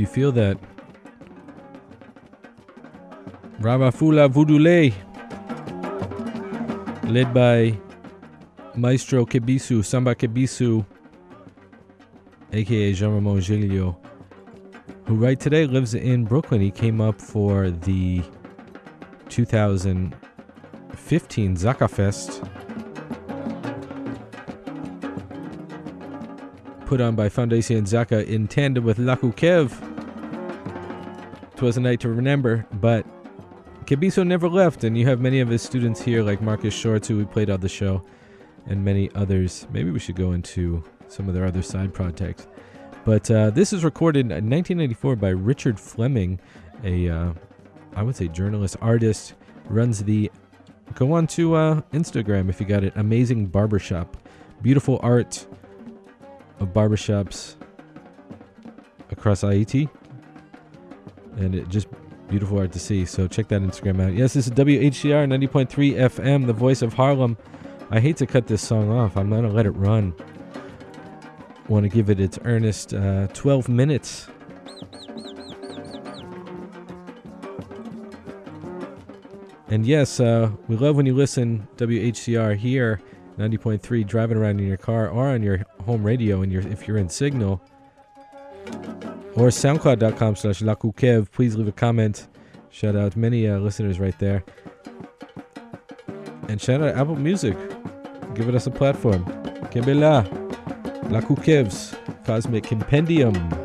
you feel that. Ramafula Vudule, led by Maestro Kebisu, Samba Kebisu, aka Jean Ramon Giglio, who right today lives in Brooklyn. He came up for the 2015 Zaka Fest, put on by Foundation Zaka in tandem with Lakou Kev. It was a night to remember, but Kebiso never left, and you have many of his students here, like Marcus Shorts, who we played on the show, and many others. Maybe we should go into some of their other side projects. But uh, this is recorded in 1994 by Richard Fleming, a uh, I would say journalist, artist, runs the. Go on to uh, Instagram if you got it. Amazing barbershop, beautiful art of barbershops across IET, and it just Beautiful art to see. So check that Instagram out. Yes, this is WHCR 90.3 FM, the voice of Harlem. I hate to cut this song off. I'm going to let it run. Want to give it its earnest uh, 12 minutes. And yes, uh, we love when you listen WHCR here, 90.3, driving around in your car or on your home radio, and if you're in Signal or soundcloud.com slash lakukev. Please leave a comment. Shout out many uh, listeners right there. And shout out Apple Music. Giving us a platform. Kembela. Lakou Kèv's Cosmic Compendium.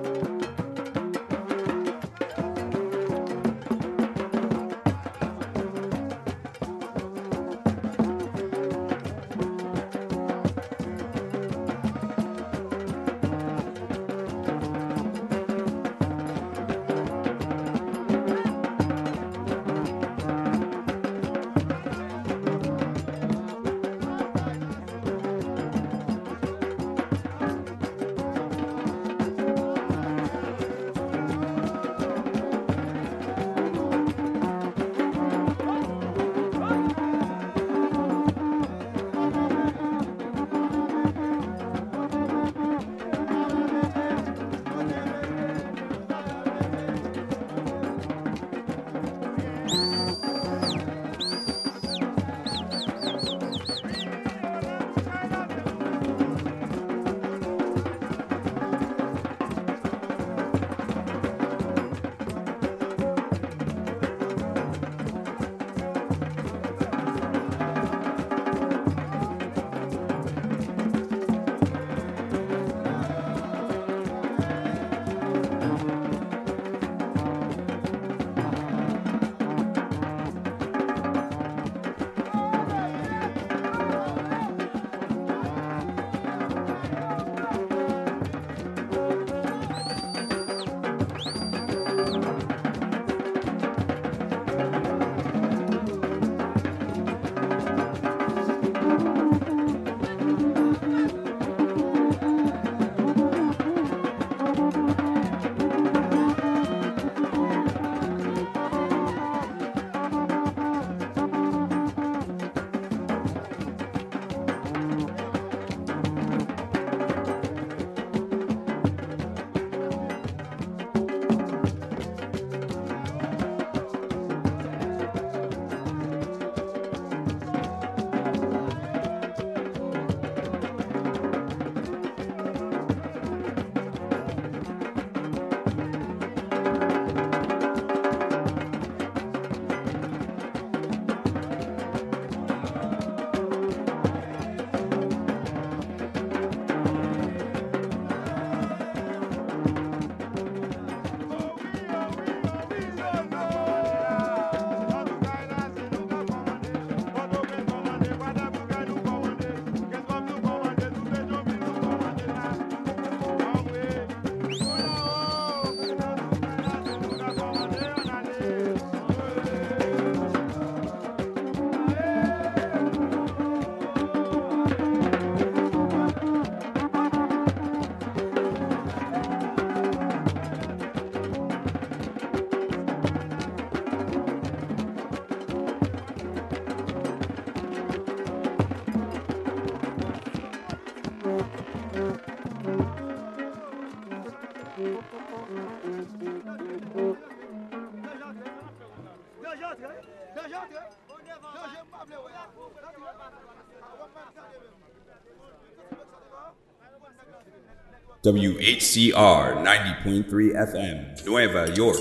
WHCR 90.3 FM, Nueva York.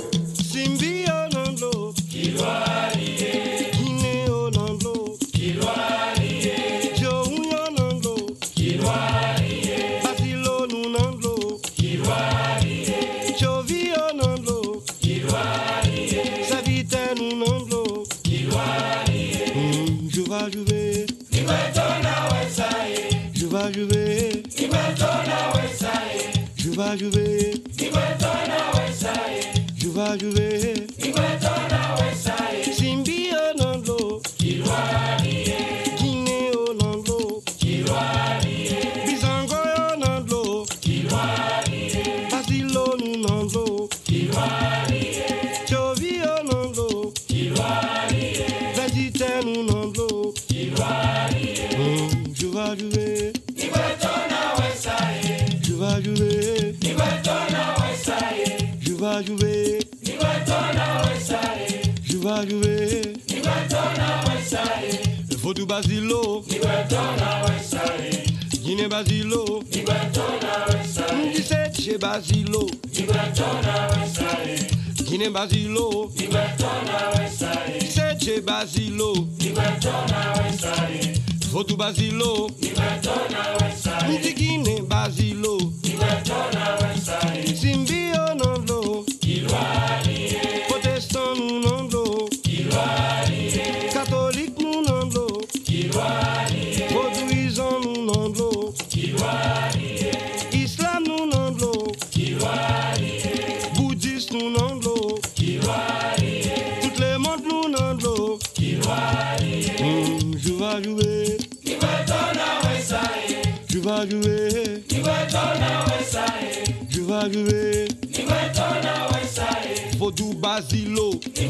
Chivagwe Ni wetona waisae Vodou Basilo. Ni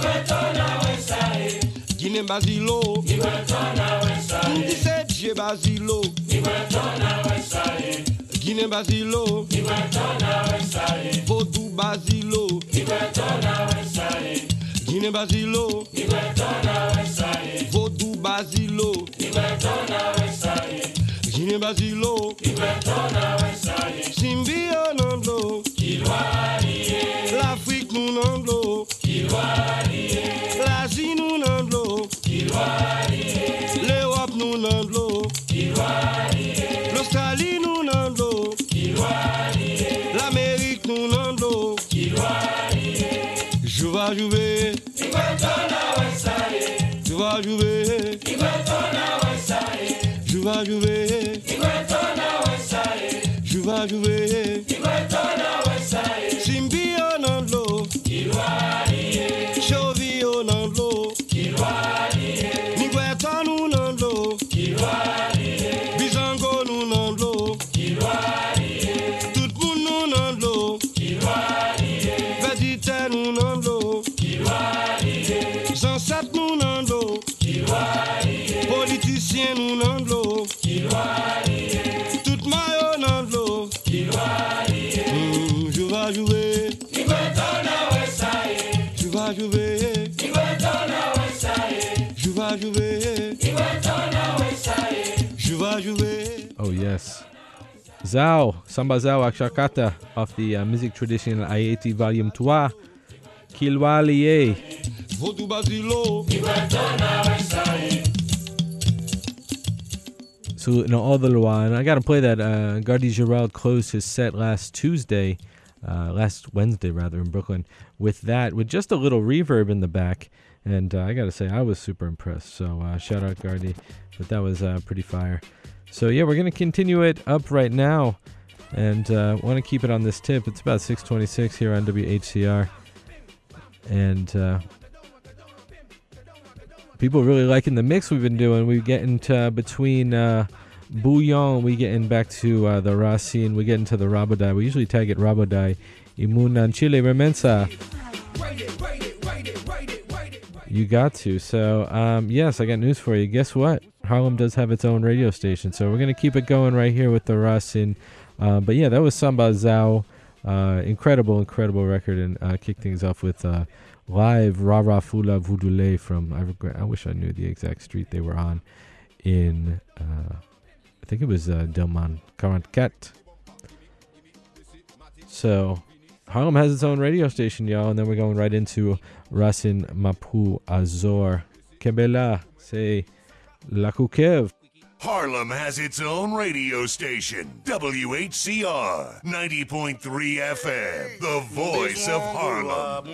Guiné Basilo. Ni wetona waisae Basilo. Ni Guiné Basilo. Ni wetona waisae Vodou Basilo. Ni wetona Guiné Basilo. Ni wetona waisae Vodou Basilo. Simbi Onando L'Afrique nous L'Asie nous L'Europe L'Australie nous L'Amérique nous Je vais jouer Je vais jouer Je vais jouer Simbi yes. Zao, Samba Zao Akshakata off the uh, Music Tradition Ayeti Volume 3. Kilwalie. Vodou Basilo So, no, all the Luan. I gotta play that. Uh, Gardy Girault closed his set last Tuesday, uh, last Wednesday rather, in Brooklyn, with that, with just a little reverb in the back. And uh, I gotta say, I was super impressed. So, uh, shout out Gardy. But that was uh, pretty fire. So, yeah, we're gonna continue it up right now. And uh, want to keep it on this tip. It's about 626 here on WHCR. And uh, people really liking the mix we've been doing. We get into between uh, Bouillon, we get in back to uh, the Racine, we get into the Rabodai. We usually tag it Rabodai. Imunan Chile Remensa. You got to. So, um, yes, I got news for you. Guess what? Harlem does have its own radio station. So, we're to keep it going right here with the Racine. Uh, but yeah, that was Samba Zhao. Uh, incredible, incredible record, and uh, kick things off with uh, live Rara Fula Voudoulé from I regret I wish I knew the exact street they were on in uh, I think it was uh, Delmont Carancat. So Harlem has its own radio station, y'all, and then we're going right into Racine Mapou Azor. Kebela, say Lakou Kèv. Harlem has its own radio station, WHCR 90.3 FM, the voice of Harlem.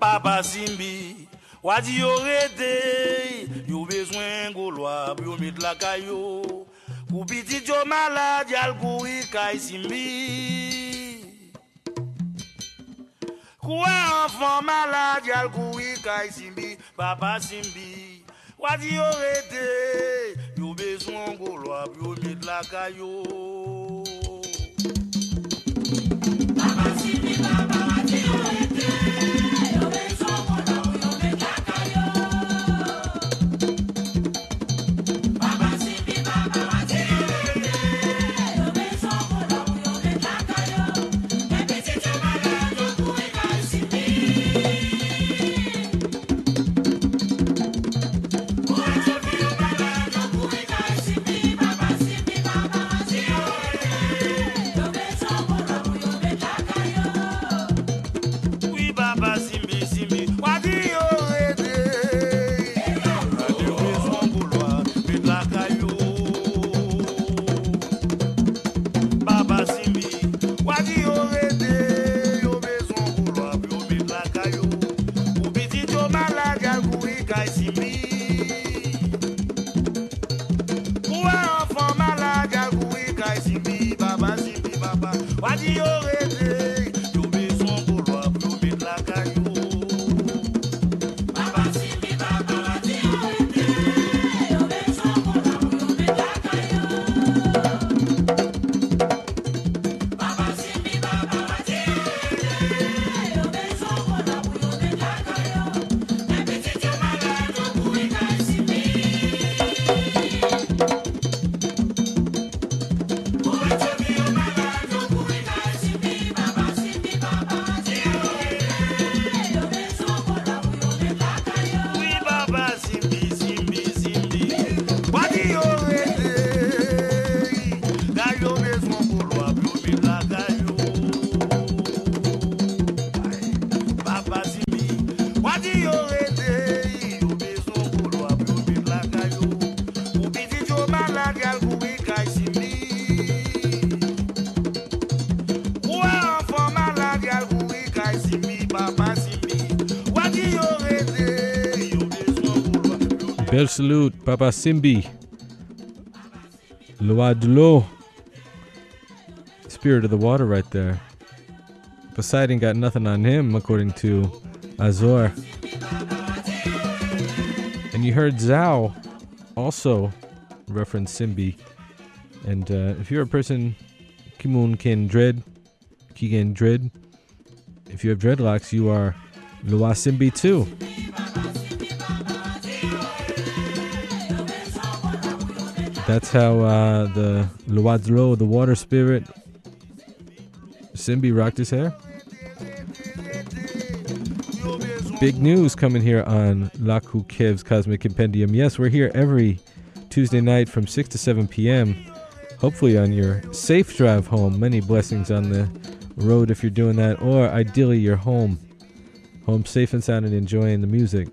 Papa Simbi, wadi yo rete, yo bezwen golwa, yo met la kayo. Kou piti jo malade, yal kouri kay Simbi. Kouè anfan malade yal kouy kay simbi, papa simbi. Wadi yo rete, yo bezon go lwa, yo met la kayo. Bel salute, Papa Simbi. Luadulo. Spirit of the water right there. Poseidon got nothing on him, according to Azor. And you heard Zhao also reference Simbi. And uh, if you're a person, Kimun Kin Dread, Kigen Dread, if you have dreadlocks, you are Lua Simbi too. That's how uh, the Luadzlo, the water spirit, Simbi rocked his hair. Big news coming here on Lakou Kèv's Cosmic Compendium. Yes, we're here every Tuesday night from 6 to 7 p.m. Hopefully on your safe drive home. Many blessings on the road if you're doing that, or ideally you're home. Home safe and sound and enjoying the music.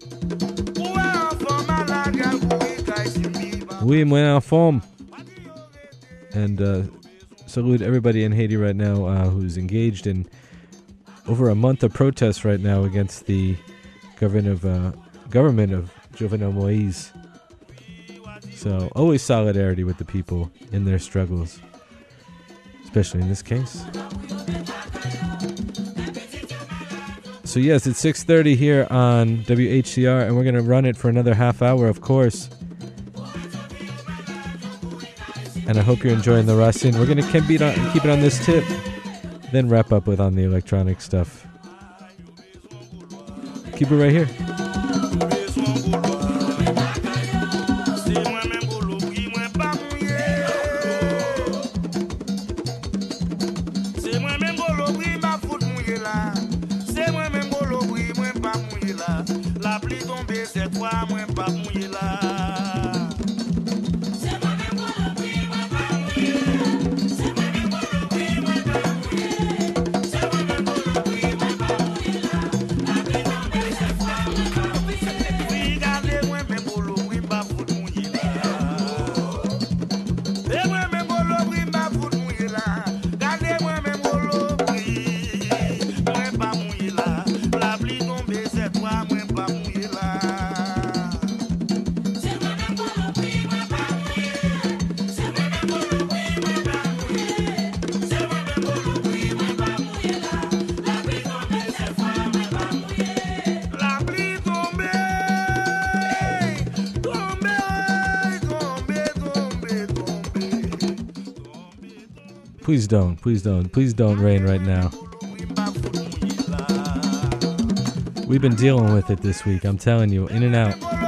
Oui, moi en forme. And uh, salute everybody in Haiti right now uh, who's engaged in over a month of protests right now against the government of uh, government of Jovenel Moise. So always solidarity with the people in their struggles, especially in this case. So yes, it's 6:30 here on WHCR, and we're gonna run it for another half hour, of course. And I hope you're enjoying the Racine. We're gonna keep it on, keep it on this tip, then wrap up with on the electronic stuff. Keep it right here. Please don't. Please don't. Please don't rain right now. We've been dealing with it this week, I'm telling you, in and out.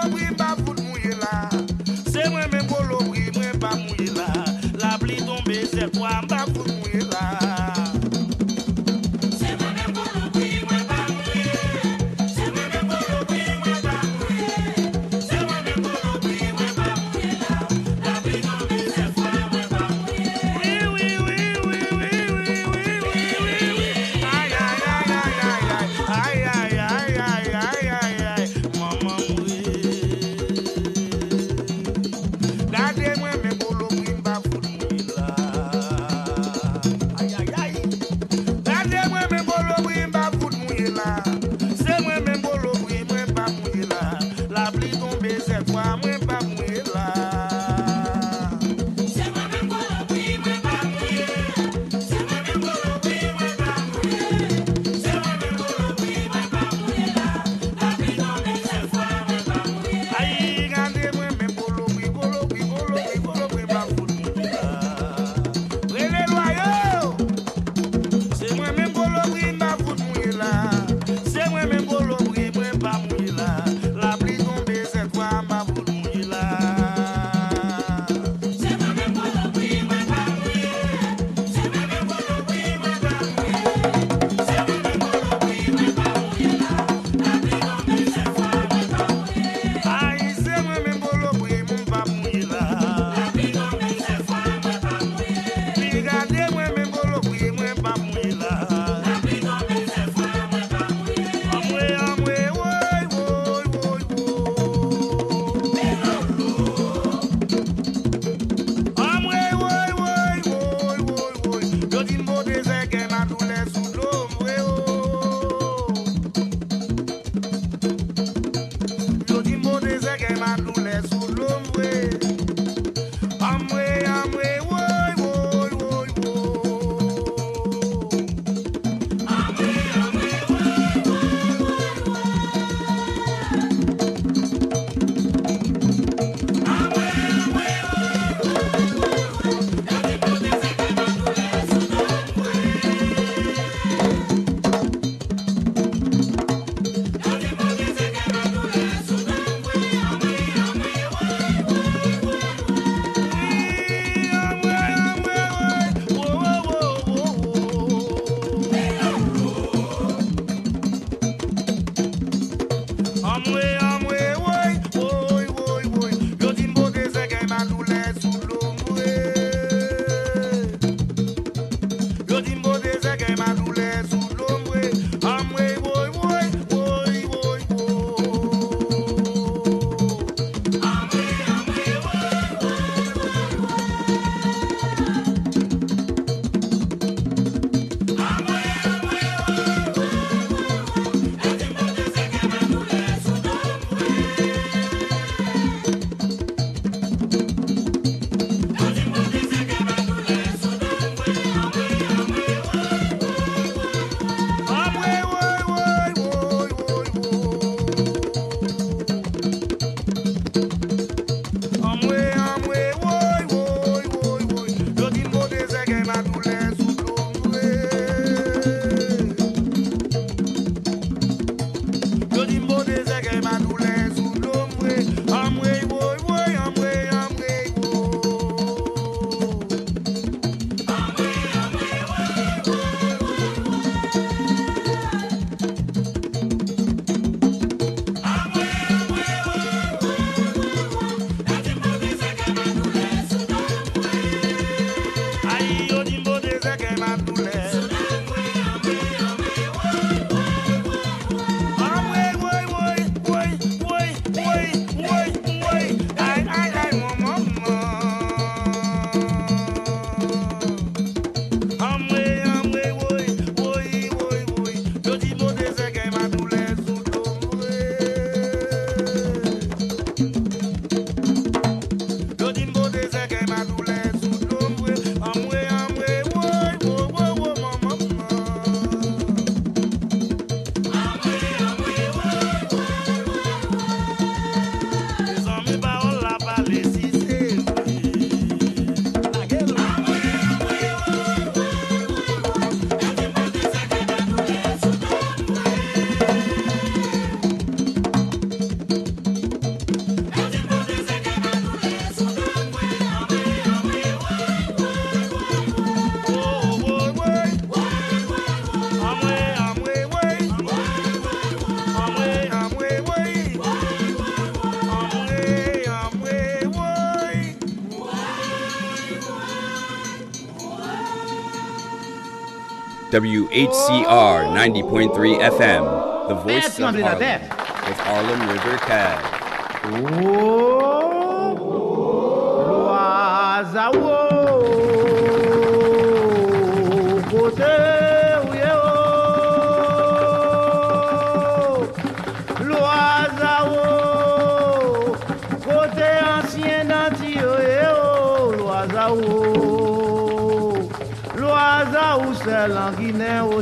WHCR 90.3 FM, the voice of Harlem, with Harlem River Cab. Lwa ou se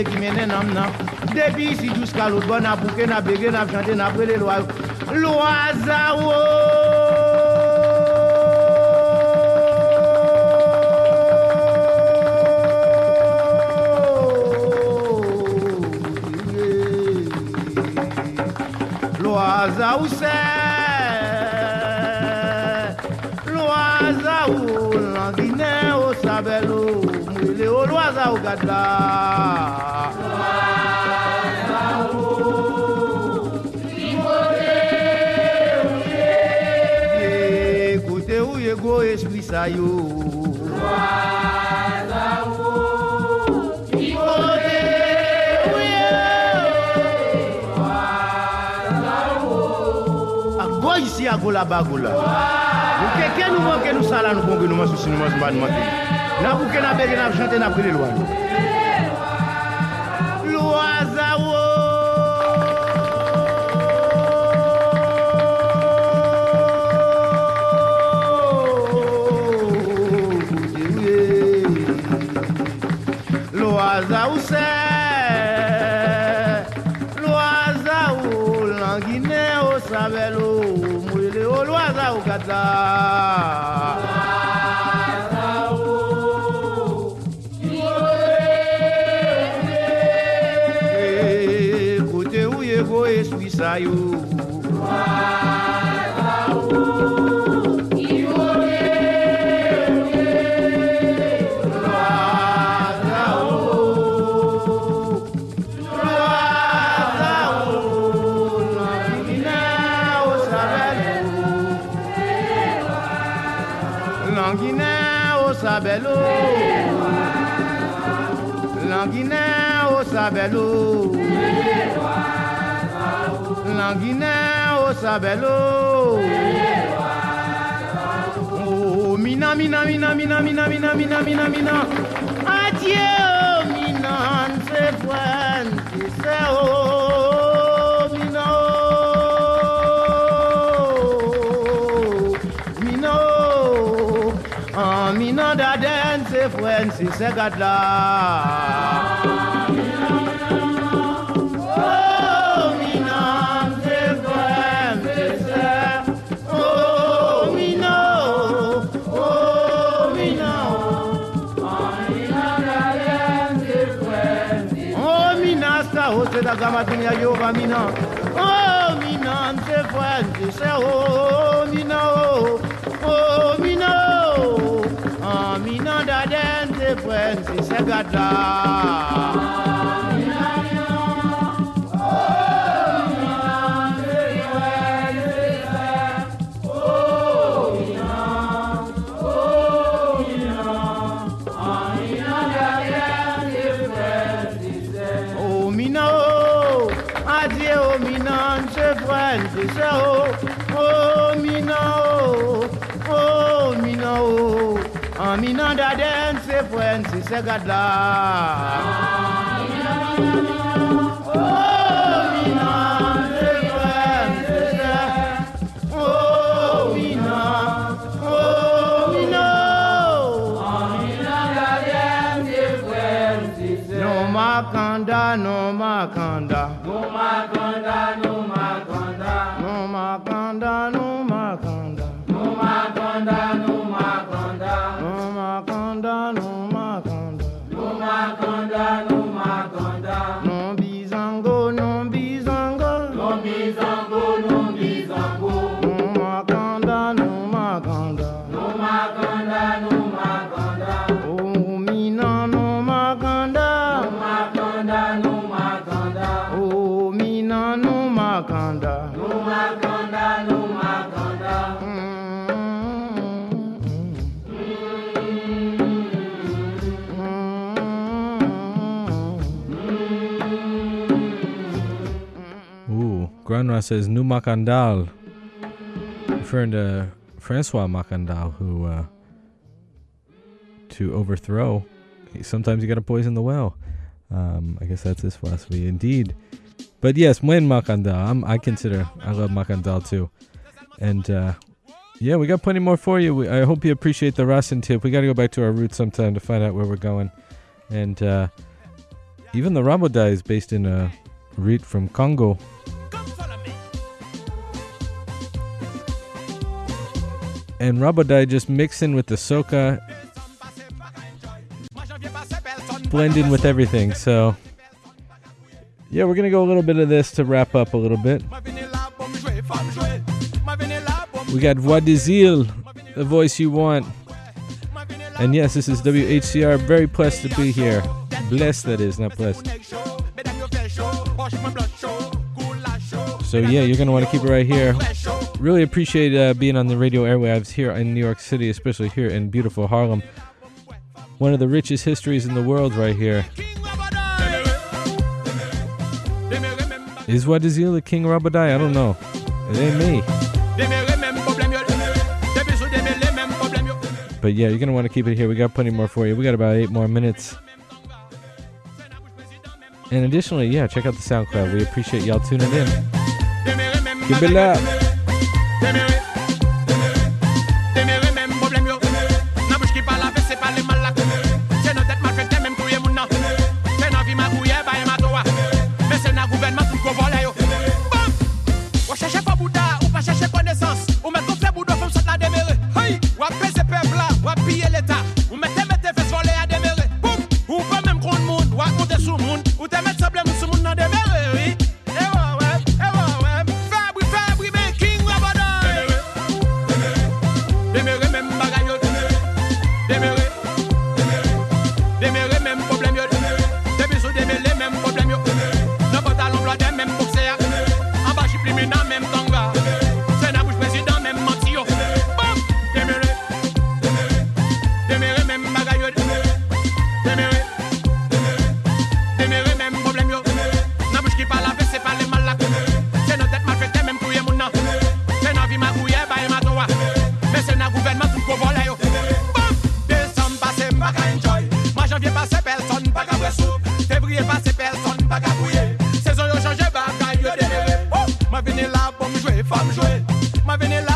mè ki mè nan nam nan. Depi si jous ka lout bon, nan pouke, nan bege, nan chante, nan prele loa yo. Loa za wo! Loa za ou se! Loa za ou, lan dine ou sabel ou, mwile ou loa za ou gada. espri sa yo Waza ou, ki A go yisi a go la ba go la Ou keke nou manke bon, nou sala nou bonge nou man sou si nou man sou nou manke Na bouke na bege na chante na prele lwa nou Saiu. Sabelo Languine au sabelo Languine au sabelo Oh mina mina mina mina mina mina mina mina mina. Adieu sise ka dilan. Mina sa hose da gama dunya yo ba mina. Mina, oh, Mina, and oh, oh. Aminanda dense fwensi segadla. Aminanda dense Granra says New Macandal, referring to Francois Macandal, who uh, to overthrow, sometimes you got to poison the well. Um, I guess that's his philosophy, indeed. But yes, when Macandal, I consider I love Macandal too, and uh, yeah, we got plenty more for you. We, I hope you appreciate the Rasin tip. We got to go back to our roots sometime to find out where we're going, and uh, even the Rabodai is based in a root from Congo. And Rabodai just mix in with the soca, blend in with everything. So, yeah, we're gonna go a little bit of this to wrap up a little bit. We got Voix des Îles, the voice you want. And yes, this is WHCR. Very blessed to be here. Blessed, that is, not blessed. So, yeah, you're going to want to keep it right here. Really appreciate uh, being on the radio airwaves here in New York City, especially here in beautiful Harlem. One of the richest histories in the world, right here. Is what is he the King Rabadai? I don't know. It ain't me. But yeah, you're gonna want to keep it here. We got plenty more for you. We got about eight more minutes. And additionally, yeah, check out the SoundCloud. We appreciate y'all tuning in. Give it up. Deme a. WHCR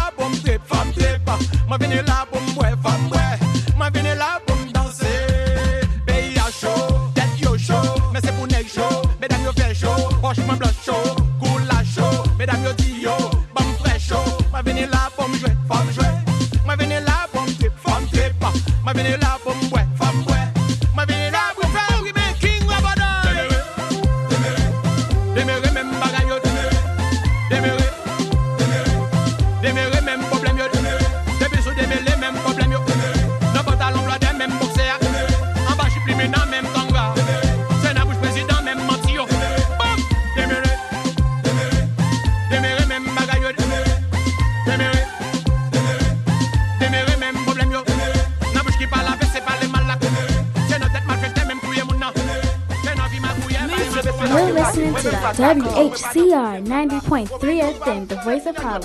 90.3 FM, The Voice of Power.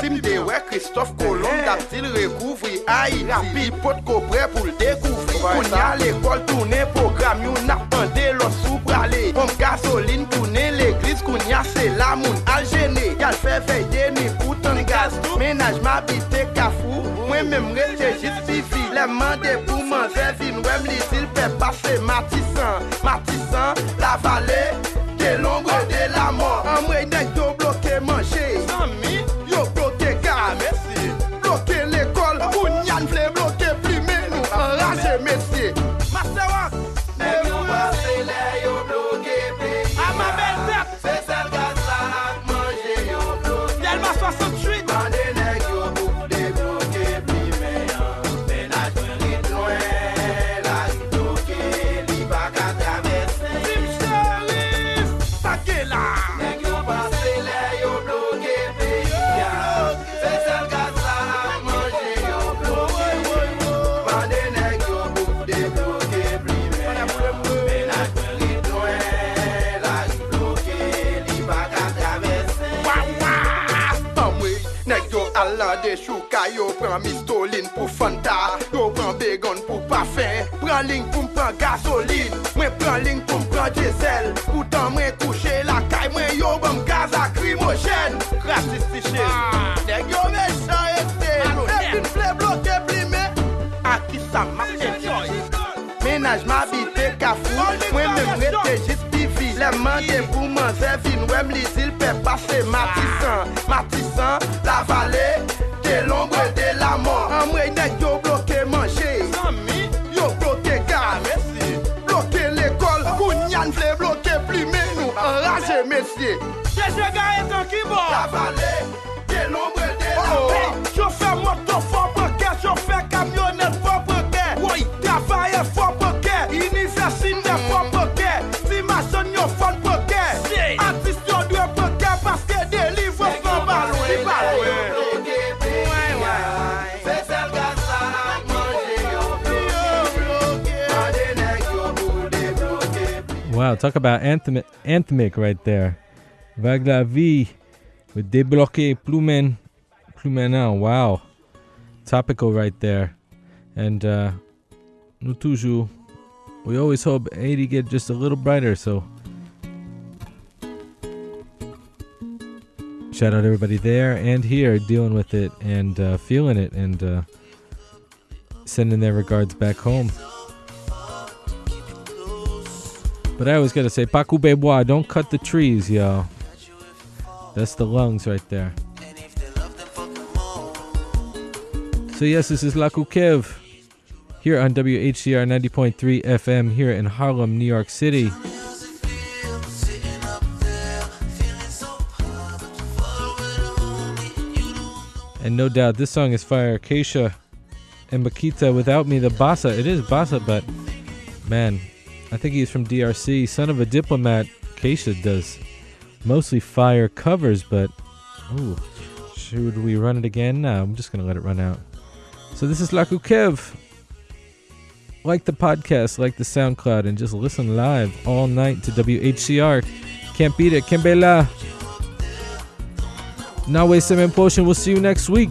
Tim de wè Christophe Colomb, dap til rekouvri Haiti. Rapi pot ko pre pou l dekouvri. Koun ya l'ekol toune, program yon ap pande los sou prale. Pomp gasoline toune, l'eglis koun ya se la moun al jene. Yal fe veye ni poutan gaz. Menaj ma bite kafou, mwen mèm rete jit pifi. Leman de pou man zevin, wèm li zil pe pase matisan. pou fanta. Yo pran begon pou pafen Pran ling pou mpran gasolin Mwen pran ling pou mpran diesel. Poutan mwen kouche la kay Mwen yo bom gaz akrimogen ki bo La vale De l'ombre de la mort Chauffeur moto fò pokè Chauffeur kamyonet fò pokè Travaye fò pokè Universite fò pokè Si mason yo fòn pokè Artist yo dwe pokè Paske de livre fò balon Li balon Wow, talk about anthem- anthemic right there. Vague la vie. with débloqué plumen plumenant. Wow. Topical right there. And uh nous toujours we always hope 80 get just a little brighter, so shout out everybody there and here dealing with it and uh, feeling it and uh, sending their regards back home. But I always gotta say, Paku Bebois, don't cut the trees, yo. That's the lungs right there. So yes, this is Lakou Kèv here on WHCR 90.3 FM here in Harlem, New York City. And no doubt this song is fire. Keisha and Makita without me, the Bassa. It is Bassa, but man, I think he's from DRC. Son of a diplomat, Keisha does mostly fire covers, but ooh, should we run it again? No, I'm just gonna let it run out. So this is Lakou Kèv. Like the podcast, like the SoundCloud, and just listen live all night to WHCR. Can't beat it. Kembela. Now waste seven potion. We'll see you next week.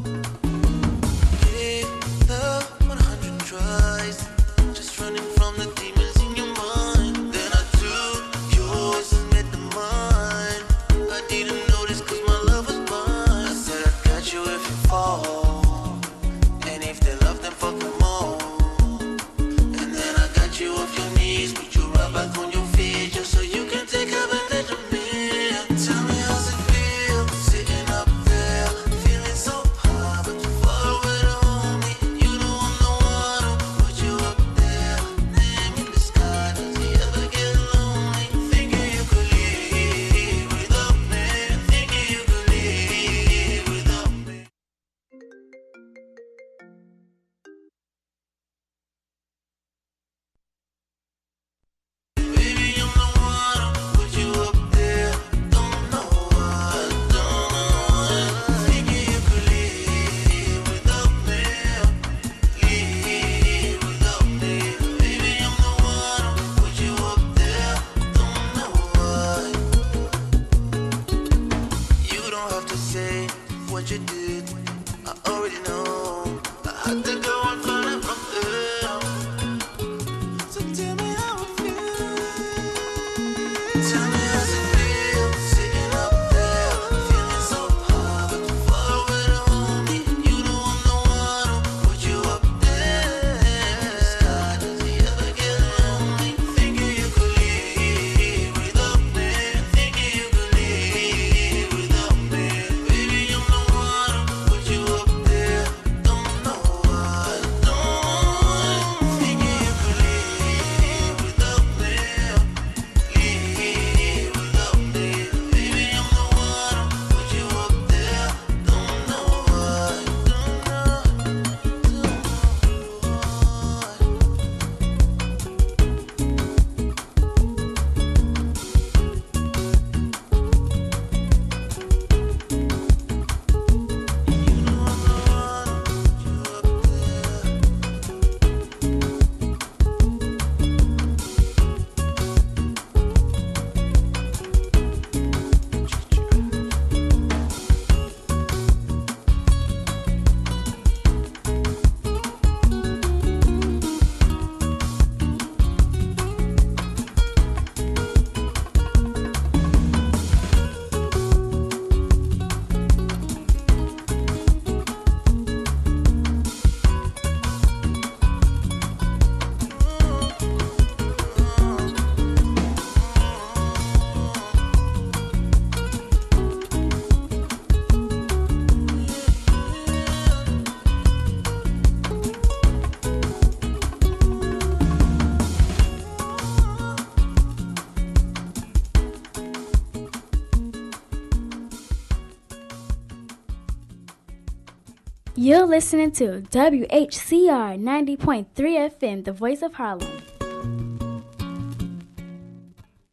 You're listening to WHCR 90.3 FM, the voice of Harlem.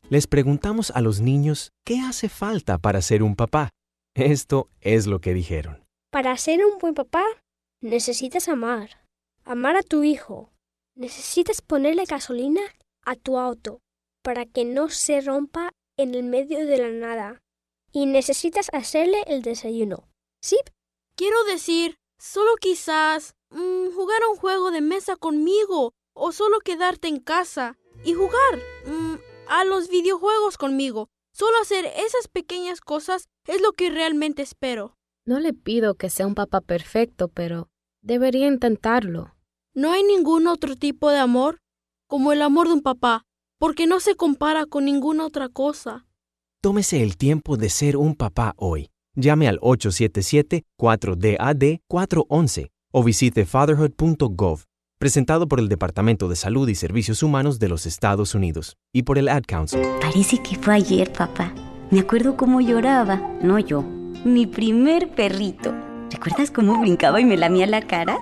Les preguntamos a los niños qué hace falta para ser un papá. Esto es lo que dijeron. Para ser un buen papá, necesitas amar. Amar a tu hijo. Necesitas ponerle gasolina a tu auto para que no se rompa en el medio de la nada. Y necesitas hacerle el desayuno. ¿Sí? Quiero decir, solo quizás mm, jugar a un juego de mesa conmigo o solo quedarte en casa y jugar mm, a los videojuegos conmigo. Solo hacer esas pequeñas cosas es lo que realmente espero. No le pido que sea un papá perfecto, pero debería intentarlo. No hay ningún otro tipo de amor como el amor de un papá, porque no se compara con ninguna otra cosa. Tómese el tiempo de ser un papá hoy. Llame al 877-4DAD-411 o visite fatherhood.gov, presentado por el Departamento de Salud y Servicios Humanos de los Estados Unidos y por el Ad Council. Parece que fue ayer, papá. Me acuerdo cómo lloraba, no yo, mi primer perrito. ¿Recuerdas cómo brincaba y me lamía la cara?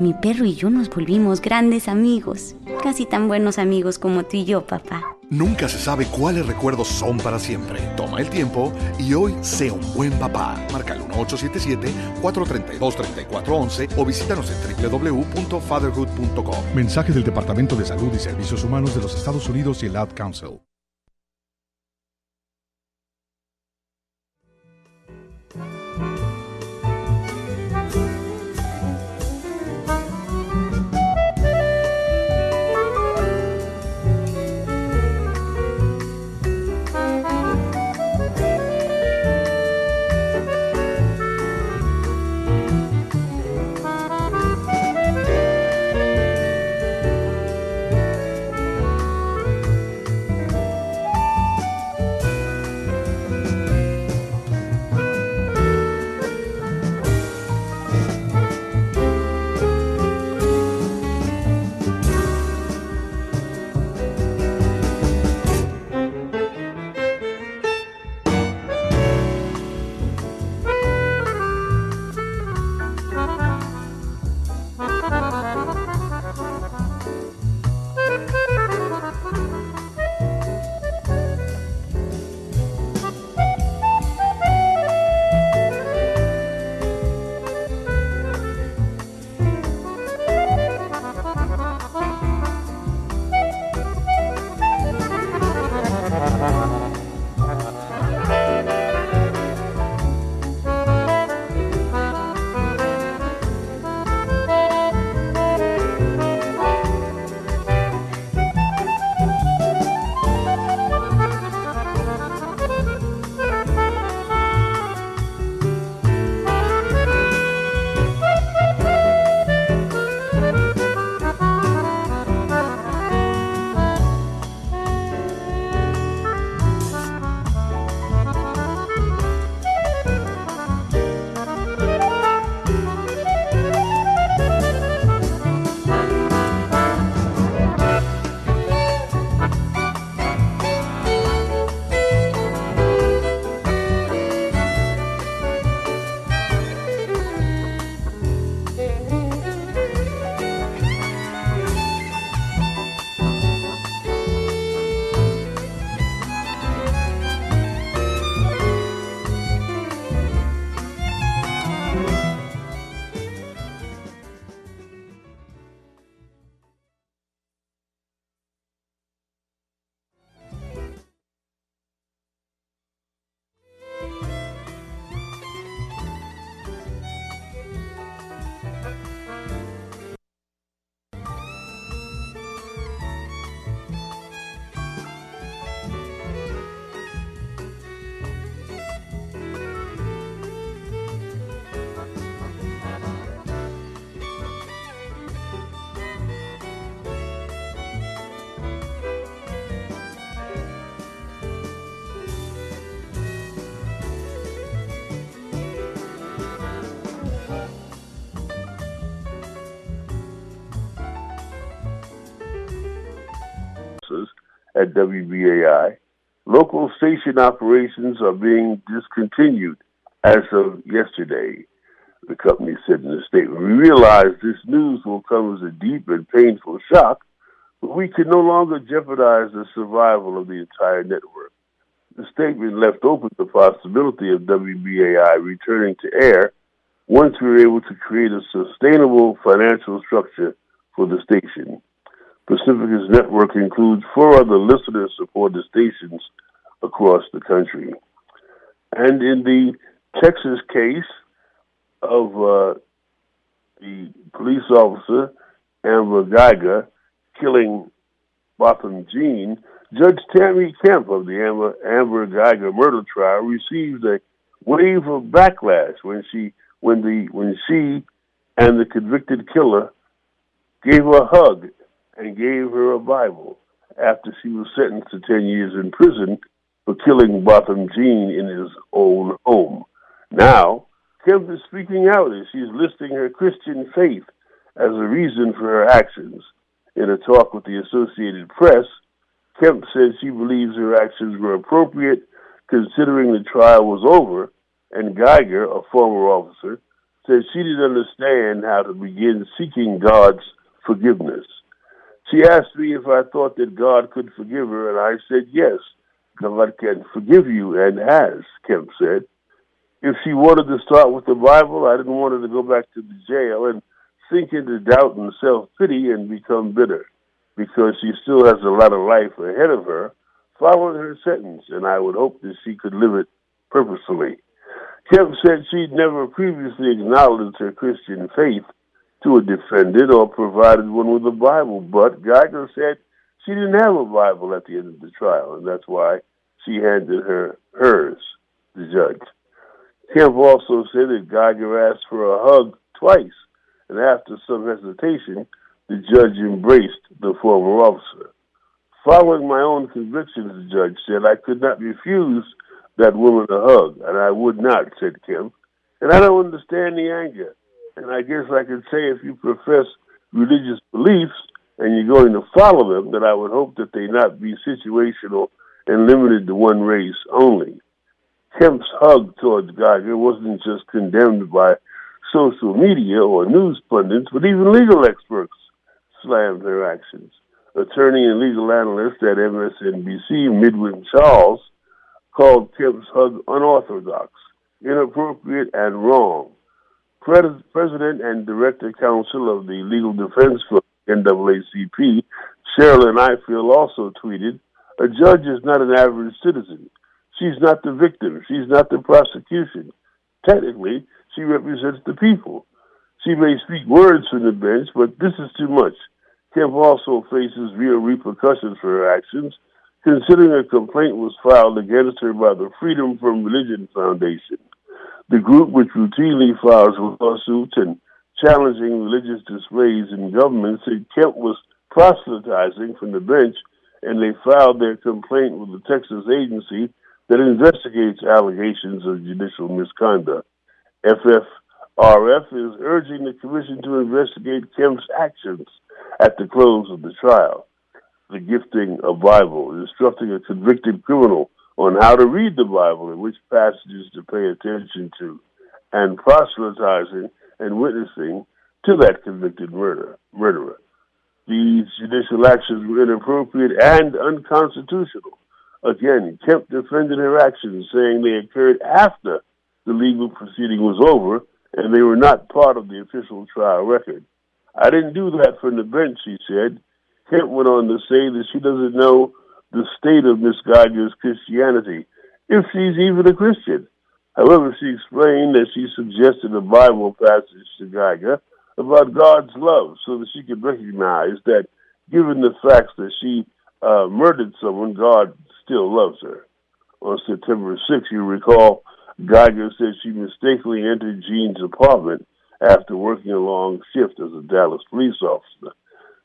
Mi perro y yo nos volvimos grandes amigos, casi tan buenos amigos como tú y yo, papá. Nunca se sabe cuáles recuerdos son para siempre. Toma el tiempo y hoy sea un buen papá. Marca el 1877-432-3411 o visítanos en www.fatherhood.com. Mensaje del Departamento de Salud y Servicios Humanos de los Estados Unidos y el Ad Council. At WBAI. Local station operations are being discontinued as of yesterday. the company said in a statement. We realize this news will come as a deep and painful shock, but we can no longer jeopardize the survival of the entire network. The statement left open the possibility of WBAI returning to air once we were able to create a sustainable financial structure for the station. Pacifica's network includes four other listener supported stations across the country. And in the Texas case of uh, the police officer, Amber Geiger, killing Botham Jean, Judge Tammy Kemp of the Amber, Amber Geiger murder trial received a wave of backlash when she when the when she and the convicted killer gave a hug and gave her a Bible after she was sentenced to 10 years in prison for killing Botham Jean in his own home. Now, Kemp is speaking out as she's listing her Christian faith as a reason for her actions. In a talk with the Associated Press, Kemp said she believes her actions were appropriate considering the trial was over, and Geiger, a former officer, said she didn't understand how to begin seeking God's forgiveness. She asked me if I thought that God could forgive her, and I said yes. God can forgive you and has, Kemp said. If she wanted to start with the Bible, I didn't want her to go back to the jail and sink into doubt and self pity and become bitter because she still has a lot of life ahead of her following her sentence, and I would hope that she could live it purposefully. Kemp said she'd never previously acknowledged her Christian faith to a defendant or provided one with a Bible, but Geiger said she didn't have a Bible at the end of the trial, and that's why she handed her hers, the judge. Kemp also said that Geiger asked for a hug twice, and after some hesitation, the judge embraced the former officer. Following my own convictions, the judge said, I could not refuse that woman a hug, and I would not, said Kemp. And I don't understand the anger. And I guess I could say if you profess religious beliefs and you're going to follow them, that I would hope that they not be situational and limited to one race only. Kemp's hug towards Geiger wasn't just condemned by social media or news pundits, but even legal experts slammed her actions. Attorney and legal analyst at MSNBC, Midwin Charles, called Kemp's hug unorthodox, inappropriate, and wrong. President and Director Counsel of the Legal Defense Fund, NAACP, Sherilyn Ifill also tweeted, a judge is not an average citizen. She's not the victim. She's not the prosecution. Technically, she represents the people. She may speak words from the bench, but this is too much. Kemp also faces real repercussions for her actions, considering a complaint was filed against her by the Freedom from Religion Foundation. The group, which routinely files lawsuits and challenging religious displays in government, said Kemp was proselytizing from the bench, and they filed their complaint with the Texas agency that investigates allegations of judicial misconduct. FFRF is urging the commission to investigate Kemp's actions at the close of the trial. The gifting a Bible, instructing a convicted criminal on how to read the Bible and which passages to pay attention to, and proselytizing and witnessing to that convicted murder, murderer. These judicial actions were inappropriate and unconstitutional. Again, Kemp defended her actions, saying they occurred after the legal proceeding was over and they were not part of the official trial record. I didn't do that from the bench, she said. Kemp went on to say that she doesn't know the state of Miss Geiger's Christianity, if she's even a Christian. However, she explained that she suggested a Bible passage to Geiger about God's love so that she could recognize that given the facts that she uh, murdered someone, God still loves her. On September 6th, you recall, Geiger said she mistakenly entered Jean's apartment after working a long shift as a Dallas police officer.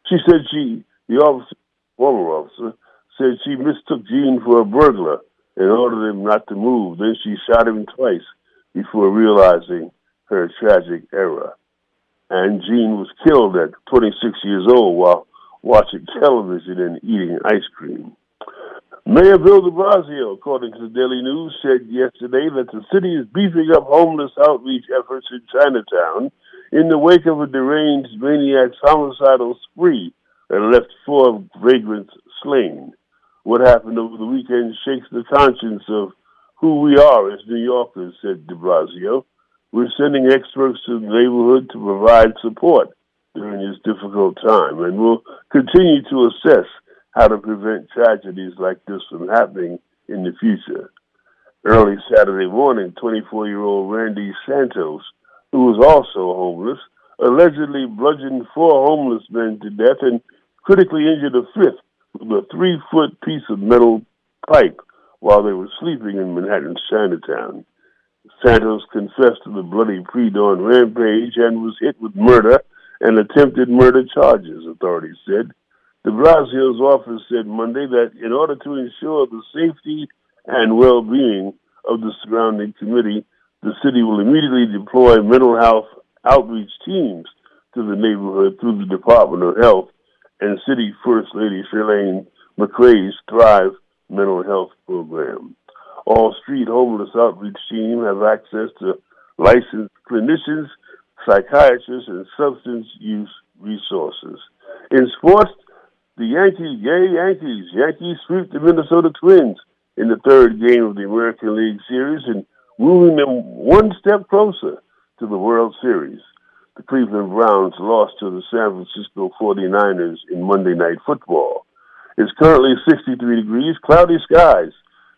She said she, the officer, former officer, said she mistook Jean for a burglar and ordered him not to move. Then she shot him twice before realizing her tragic error. And Jean was killed at 26 years old while watching television and eating ice cream. Mayor Bill de Blasio, according to the Daily News, said yesterday that the city is beefing up homeless outreach efforts in Chinatown in the wake of a deranged maniac's homicidal spree that left four vagrants slain. What happened over the weekend shakes the conscience of who we are as New Yorkers, said de Blasio. We're sending experts to the neighborhood to provide support during this difficult time, and we'll continue to assess how to prevent tragedies like this from happening in the future. Early Saturday morning, 24 year old Randy Santos, who was also homeless, allegedly bludgeoned four homeless men to death and critically injured a fifth a three foot piece of metal pipe while they were sleeping in Manhattan's Chinatown. Santos confessed to the bloody pre dawn rampage and was hit with murder and attempted murder charges, authorities said. De Blasio's office said Monday that in order to ensure the safety and well being of the surrounding committee, the city will immediately deploy mental health outreach teams to the neighborhood through the Department of Health and City First Lady Chirlane McCray's Thrive mental health program. All street homeless outreach team have access to licensed clinicians, psychiatrists, and substance use resources. In sports, the Yankees, yay Yankees, Yankees sweep the Minnesota Twins in the third game of the American League Series and moving them one step closer to the World Series. The Cleveland Browns lost to the San Francisco 49ers in Monday Night Football. It's currently 63 degrees, cloudy skies.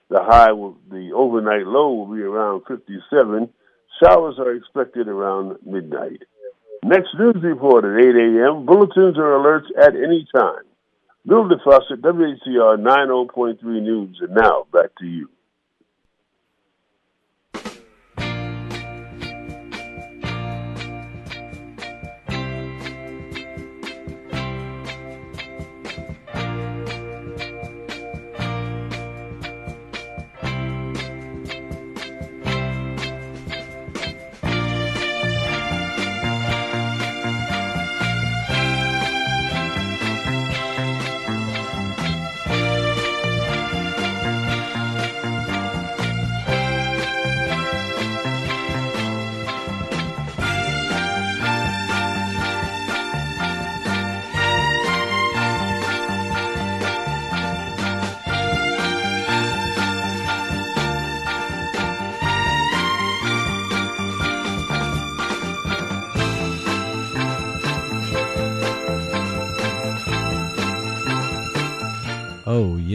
The high will, the overnight low will be around 57. Showers are expected around midnight. Next news report at 8 a.m. Bulletins or alerts at any time. Bill DeFossett, WHCR 90.3 News. And now, back to you.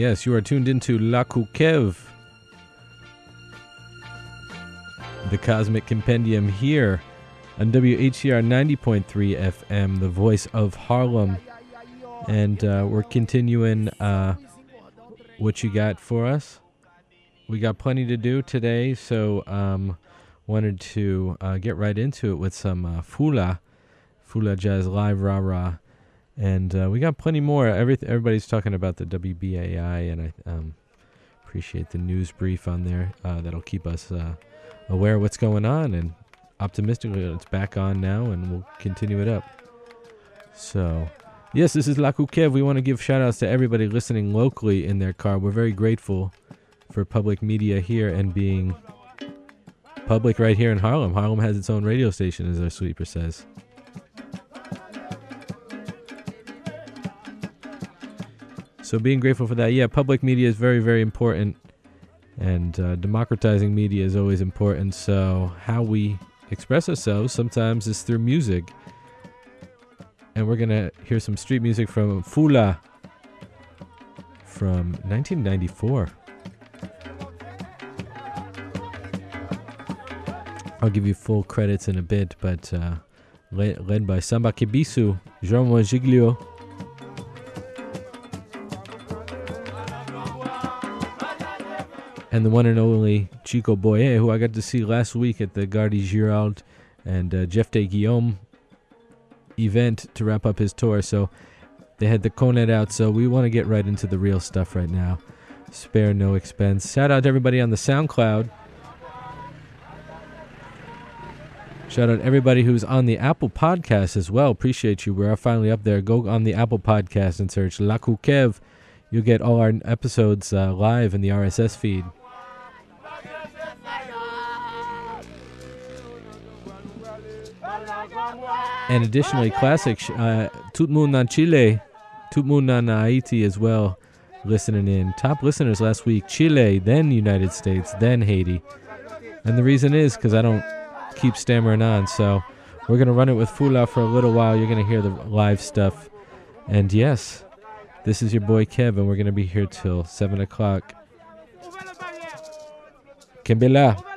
Yes, you are tuned into Lakou Kèv, the Cosmic Compendium here on WHCR 90.3 FM, the voice of Harlem. And uh, we're continuing uh, what you got for us. We got plenty to do today, so um, wanted to uh, get right into it with some uh, Fula, Fula Jazz Live Rah Rah. And uh, we got plenty more. Every, everybody's talking about the WBAI, and I um, appreciate the news brief on there. Uh, that'll keep us uh, aware of what's going on, and optimistically, it's back on now, and we'll continue it up. So, yes, this is Lakou Kèv. We want to give shout outs to everybody listening locally in their car. We're very grateful for public media here and being public right here in Harlem. Harlem has its own radio station, as our sweeper says. So being grateful for that, yeah, public media is very, very important, and uh, democratizing media is always important. So how we express ourselves sometimes is through music, and we're gonna hear some street music from Fula from 1994. I'll give you full credits in a bit, but uh, led, led by Samba Kibisu, Jean Giglio. And the one and only Chico Boyer, who I got to see last week at the Gardy Girault and uh, Jeff de Guillaume event to wrap up his tour. So they had the Conet out, so we want to get right into the real stuff right now. Spare no expense. Shout out to everybody on the SoundCloud. Shout out everybody who's on the Apple Podcast as well. Appreciate you. We're finally up there. Go on the Apple Podcast and search La Kev. you'll get all our episodes uh, live in the RSS feed. And additionally, classic uh, en Chile, en Haiti as well, listening in. Top listeners last week Chile, then United States, then Haiti. And the reason is because I don't keep stammering on. So we're going to run it with Fula for a little while. You're going to hear the live stuff. And yes, this is your boy Kev, and we're going to be here till 7 o'clock. Kimbila.